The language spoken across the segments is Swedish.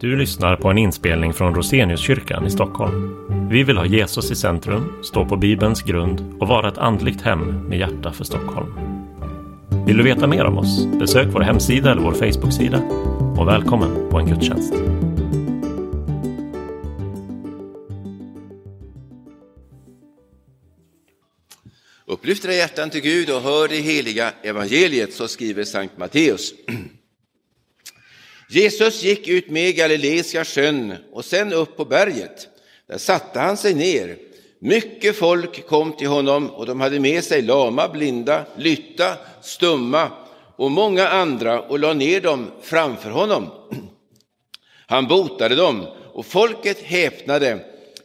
Du lyssnar på en inspelning från Roseniuskyrkan i Stockholm. Vi vill ha Jesus i centrum, stå på Bibelns grund och vara ett andligt hem med hjärta för Stockholm. Vill du veta mer om oss? Besök vår hemsida eller vår Facebooksida. Och välkommen på en gudstjänst. Upplyft era hjärtan till Gud och hör det heliga evangeliet, så skriver Sankt Matteus. Jesus gick ut med Galileiska sjön och sen upp på berget. Där satte han sig ner. Mycket folk kom till honom och de hade med sig lama, blinda, lytta, stumma och många andra och la ner dem framför honom. Han botade dem och folket häpnade.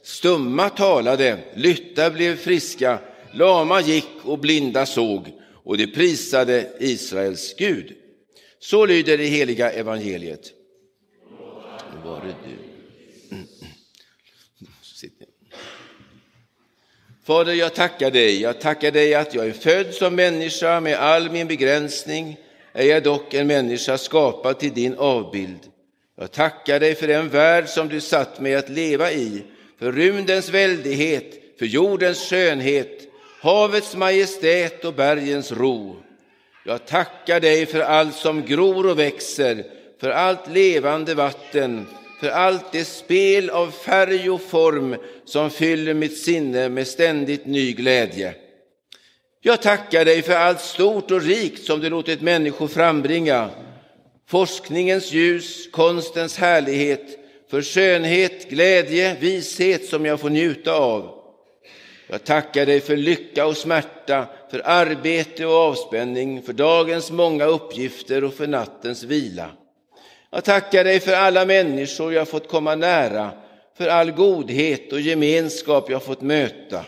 Stumma talade, lytta blev friska, lama gick och blinda såg och de prisade Israels Gud. Så lyder det heliga evangeliet. Nu var det du. Fader, jag tackar dig. Jag tackar dig att jag är född som människa med all min begränsning. Är jag dock en människa skapad till din avbild. Jag tackar dig för den värld som du satt mig att leva i, för rymdens väldighet, för jordens skönhet, havets majestät och bergens ro. Jag tackar dig för allt som gror och växer, för allt levande vatten, för allt det spel av färg och form som fyller mitt sinne med ständigt ny glädje. Jag tackar dig för allt stort och rikt som du låtit människor frambringa, forskningens ljus, konstens härlighet, för skönhet, glädje, vishet som jag får njuta av. Jag tackar dig för lycka och smärta, för arbete och avspänning, för dagens många uppgifter och för nattens vila. Jag tackar dig för alla människor jag fått komma nära, för all godhet och gemenskap jag fått möta.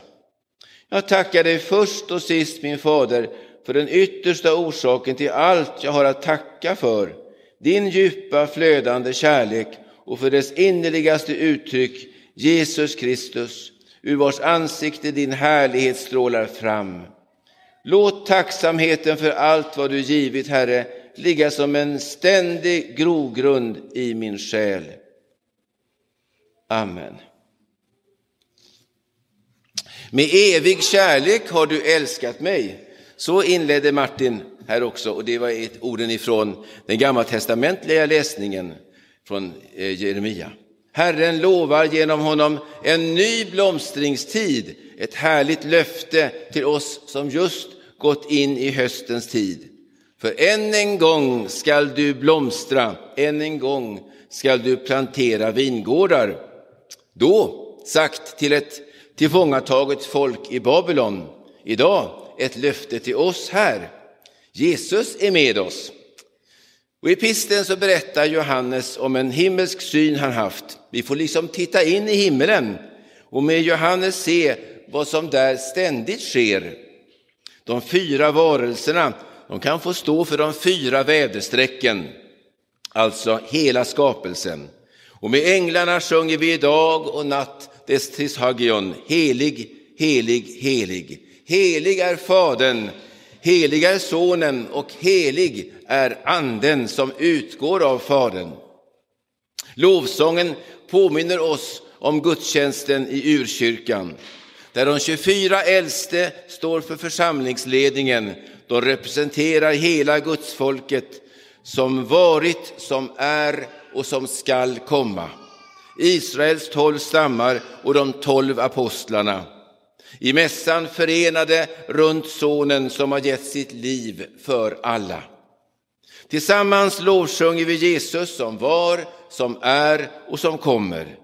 Jag tackar dig först och sist, min fader, för den yttersta orsaken till allt jag har att tacka för, din djupa flödande kärlek och för dess innerligaste uttryck, Jesus Kristus, ur vars ansikte din härlighet strålar fram. Låt tacksamheten för allt vad du givit, Herre, ligga som en ständig grogrund i min själ. Amen. Med evig kärlek har du älskat mig. Så inledde Martin här också, och det var ett orden ifrån den gammaltestamentliga läsningen från eh, Jeremia. Herren lovar genom honom en ny blomstringstid, ett härligt löfte till oss som just gått in i höstens tid. För än en gång skall du blomstra, än en gång skall du plantera vingårdar. Då sagt till ett tillfångataget folk i Babylon, idag ett löfte till oss här. Jesus är med oss. Och I pisten så berättar Johannes om en himmelsk syn han haft. Vi får liksom titta in i himlen och med Johannes se vad som där ständigt sker. De fyra varelserna de kan få stå för de fyra väderstrecken, alltså hela skapelsen. Och med änglarna sjunger vi dag och natt dess trishagion, helig, helig, helig. Helig är Fadern, helig är Sonen och helig är Anden som utgår av Fadern. Lovsången påminner oss om gudstjänsten i urkyrkan, där de 24 äldste står för församlingsledningen. De representerar hela gudsfolket som varit, som är och som skall komma. Israels tolv stammar och de tolv apostlarna. I mässan förenade runt Sonen som har gett sitt liv för alla. Tillsammans lovsjunger vi Jesus som var, som är och som kommer.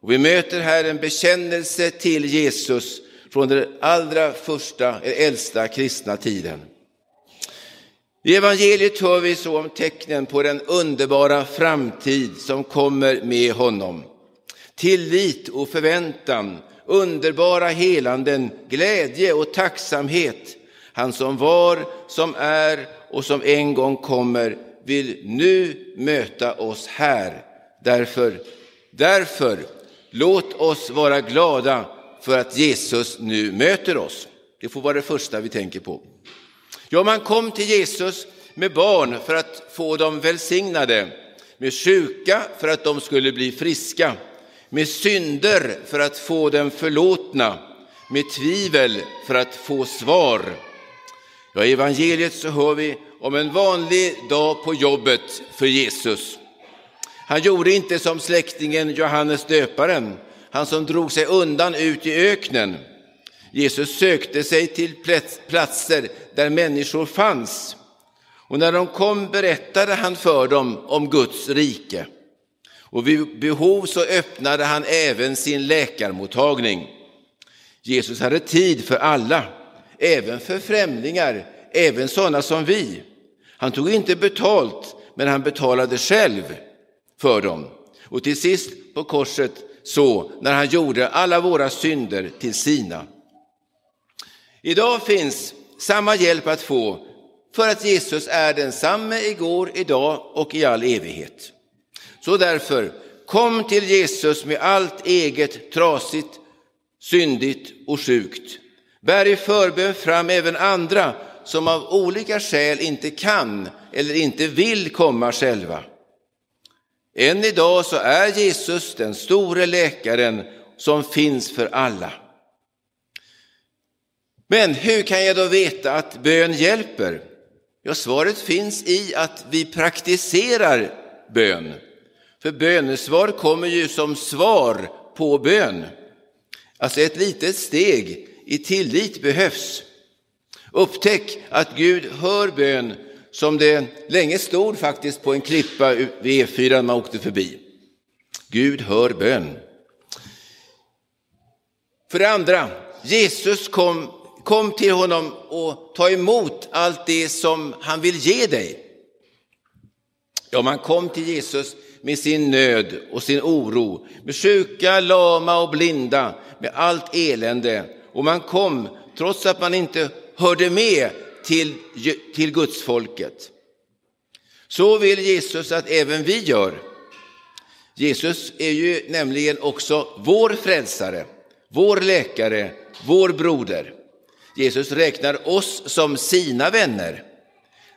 Och vi möter här en bekännelse till Jesus från den allra första, äldsta kristna tiden. I evangeliet hör vi så om tecknen på den underbara framtid som kommer med honom. Tillit och förväntan, underbara helanden, glädje och tacksamhet. Han som var, som är och som en gång kommer vill nu möta oss här. Därför, därför, låt oss vara glada för att Jesus nu möter oss. Det får vara det första vi tänker på. Ja, man kom till Jesus med barn för att få dem välsignade. med sjuka för att de skulle bli friska, med synder för att få dem förlåtna, med tvivel för att få svar. Ja, I evangeliet så hör vi om en vanlig dag på jobbet för Jesus. Han gjorde inte som släktingen Johannes döparen, han som drog sig undan ut i öknen. Jesus sökte sig till platser där människor fanns. Och när de kom berättade han för dem om Guds rike. Och vid behov så öppnade han även sin läkarmottagning. Jesus hade tid för alla, även för främlingar, även sådana som vi. Han tog inte betalt, men han betalade själv för dem. Och till sist på korset så, när han gjorde alla våra synder till sina. Idag finns samma hjälp att få för att Jesus är densamme igår, idag och i all evighet. Så därför, kom till Jesus med allt eget trasigt, syndigt och sjukt. Bär i förbön fram även andra som av olika skäl inte kan eller inte vill komma själva. Än idag så är Jesus den store läkaren som finns för alla. Men hur kan jag då veta att bön hjälper? Ja, svaret finns i att vi praktiserar bön. För bönesvar kommer ju som svar på bön. Alltså ett litet steg i tillit behövs. Upptäck att Gud hör bön som det länge stod faktiskt på en klippa vid E4 när man åkte förbi. Gud hör bön. För det andra, Jesus kom, kom till honom och ta emot allt det som han vill ge dig. Ja, man kom till Jesus med sin nöd och sin oro, med sjuka, lama och blinda, med allt elände. Och man kom trots att man inte hörde med till, till gudsfolket. Så vill Jesus att även vi gör. Jesus är ju nämligen också vår frälsare, vår läkare, vår broder. Jesus räknar oss som sina vänner.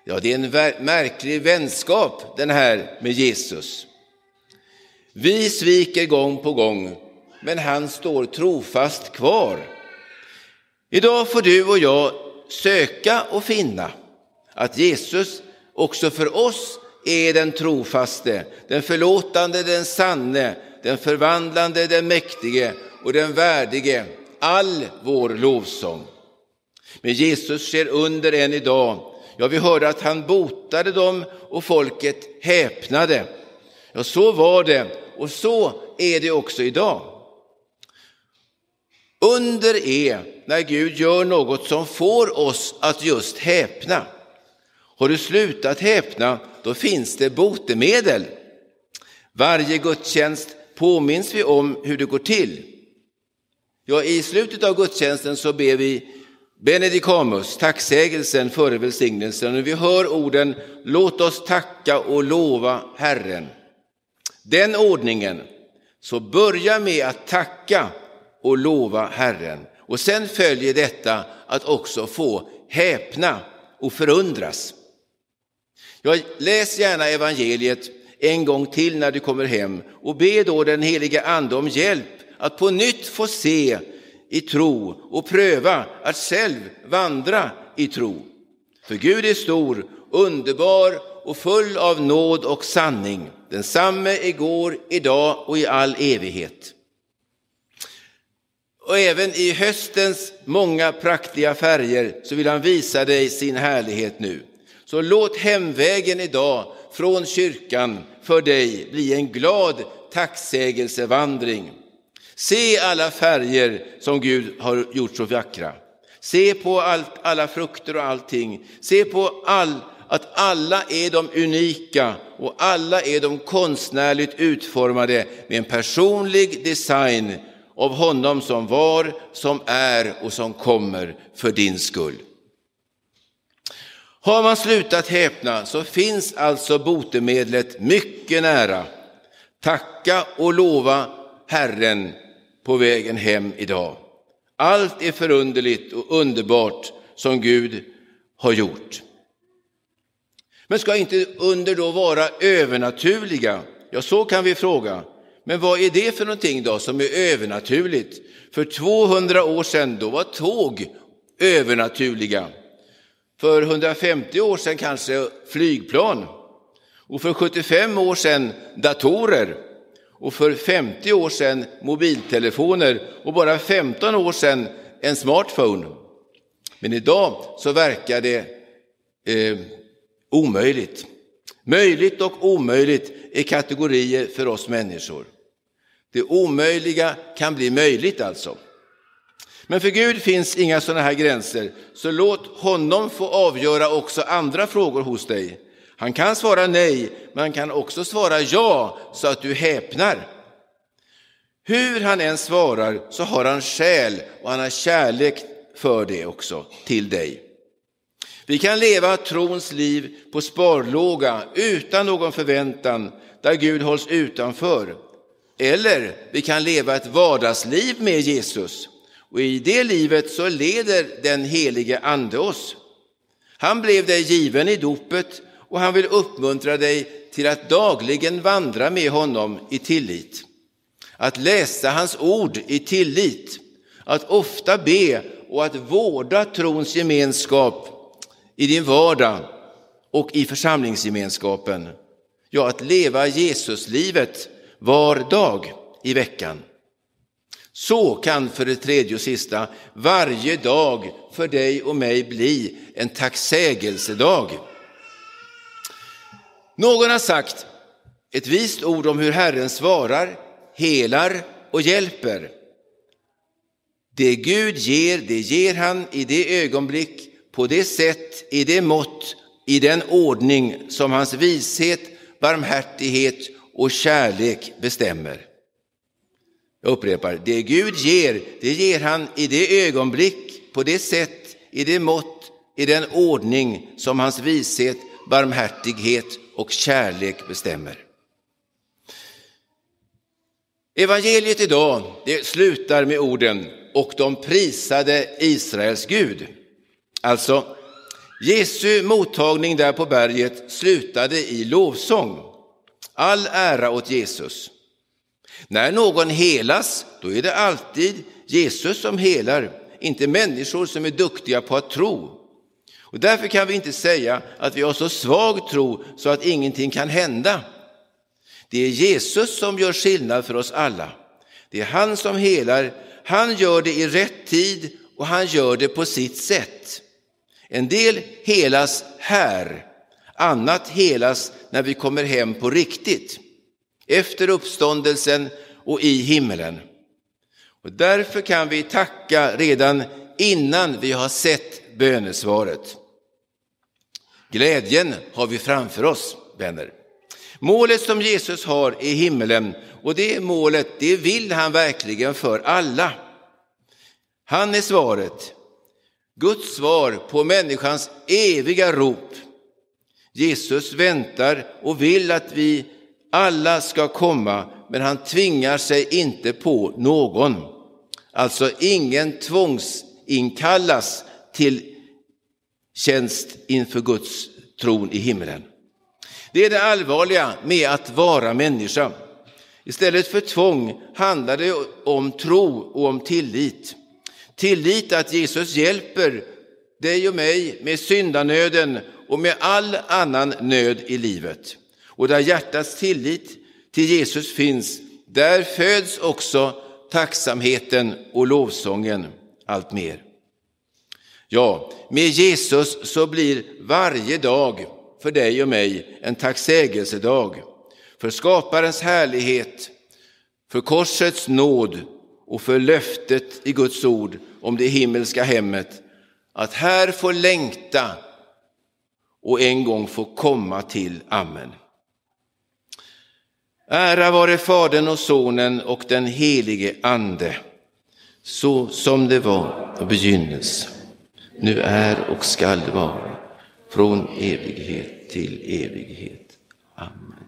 Ja, det är en märklig vänskap den här med Jesus. Vi sviker gång på gång, men han står trofast kvar. Idag får du och jag söka och finna att Jesus också för oss är den trofaste, den förlåtande, den sanne, den förvandlande, den mäktige och den värdige, all vår lovsång. Men Jesus sker under än idag. Ja, vi hörde att han botade dem och folket häpnade. Ja, så var det och så är det också idag. Under är när Gud gör något som får oss att just häpna. Har du slutat häpna, då finns det botemedel. Varje gudstjänst påminns vi om hur det går till. Ja, I slutet av gudstjänsten så ber vi Benedicamus, tacksägelsen före välsignelsen. Och vi hör orden Låt oss tacka och lova Herren. Den ordningen, så börja med att tacka och lova Herren. Och sen följer detta att också få häpna och förundras. Jag läs gärna evangeliet en gång till när du kommer hem och be då den helige Ande om hjälp att på nytt få se i tro och pröva att själv vandra i tro. För Gud är stor, underbar och full av nåd och sanning, densamme igår, idag och i all evighet. Och även i höstens många praktiga färger så vill han visa dig sin härlighet nu. Så låt hemvägen idag från kyrkan för dig bli en glad tacksägelsevandring. Se alla färger som Gud har gjort så vackra. Se på allt, alla frukter och allting. Se på all, att alla är de unika och alla är de konstnärligt utformade med en personlig design av honom som var, som är och som kommer för din skull. Har man slutat häpna så finns alltså botemedlet mycket nära. Tacka och lova Herren på vägen hem idag. Allt är förunderligt och underbart som Gud har gjort. Men ska inte under då vara övernaturliga? Ja, så kan vi fråga. Men vad är det för någonting då som är övernaturligt? För 200 år sedan då var tåg övernaturliga. För 150 år sedan kanske flygplan. Och för 75 år sedan datorer. Och för 50 år sedan mobiltelefoner. Och bara 15 år sedan en smartphone. Men idag så verkar det eh, omöjligt. Möjligt och omöjligt är kategorier för oss människor. Det omöjliga kan bli möjligt alltså. Men för Gud finns inga sådana här gränser, så låt honom få avgöra också andra frågor hos dig. Han kan svara nej, men han kan också svara ja, så att du häpnar. Hur han än svarar så har han skäl och han har kärlek för det också, till dig. Vi kan leva trons liv på sparlåga utan någon förväntan, där Gud hålls utanför. Eller vi kan leva ett vardagsliv med Jesus. Och i det livet så leder den helige Ande oss. Han blev dig given i dopet och han vill uppmuntra dig till att dagligen vandra med honom i tillit. Att läsa hans ord i tillit, att ofta be och att vårda trons gemenskap i din vardag och i församlingsgemenskapen. Ja, att leva Jesuslivet var dag i veckan. Så kan för det tredje och sista varje dag för dig och mig bli en tacksägelsedag. Någon har sagt ett vist ord om hur Herren svarar, helar och hjälper. Det Gud ger, det ger han i det ögonblick, på det sätt, i det mått, i den ordning som hans vishet, barmhärtighet och kärlek bestämmer. Jag upprepar, det Gud ger, det ger han i det ögonblick, på det sätt, i det mått, i den ordning som hans vishet, barmhärtighet och kärlek bestämmer. Evangeliet idag det slutar med orden och de prisade Israels Gud. Alltså, Jesu mottagning där på berget slutade i lovsång. All ära åt Jesus. När någon helas, då är det alltid Jesus som helar, inte människor som är duktiga på att tro. Och därför kan vi inte säga att vi har så svag tro så att ingenting kan hända. Det är Jesus som gör skillnad för oss alla. Det är han som helar, han gör det i rätt tid och han gör det på sitt sätt. En del helas här, annat helas när vi kommer hem på riktigt, efter uppståndelsen och i himmelen. Och därför kan vi tacka redan innan vi har sett bönesvaret. Glädjen har vi framför oss, vänner. Målet som Jesus har i himmelen och det målet, det vill han verkligen för alla. Han är svaret, Guds svar på människans eviga rop. Jesus väntar och vill att vi alla ska komma, men han tvingar sig inte på någon. Alltså ingen tvångsinkallas till tjänst inför Guds tron i himlen. Det är det allvarliga med att vara människa. Istället för tvång handlar det om tro och om tillit. Tillit att Jesus hjälper dig och mig med syndanöden och med all annan nöd i livet. Och där hjärtats tillit till Jesus finns, där föds också tacksamheten och lovsången allt mer. Ja, med Jesus så blir varje dag för dig och mig en tacksägelsedag för skaparens härlighet, för korsets nåd och för löftet i Guds ord om det himmelska hemmet, att här få längta och en gång få komma till Amen. Ära vare Fadern och Sonen och den helige Ande, så som det var och begynnes, nu är och skall vara, från evighet till evighet. Amen.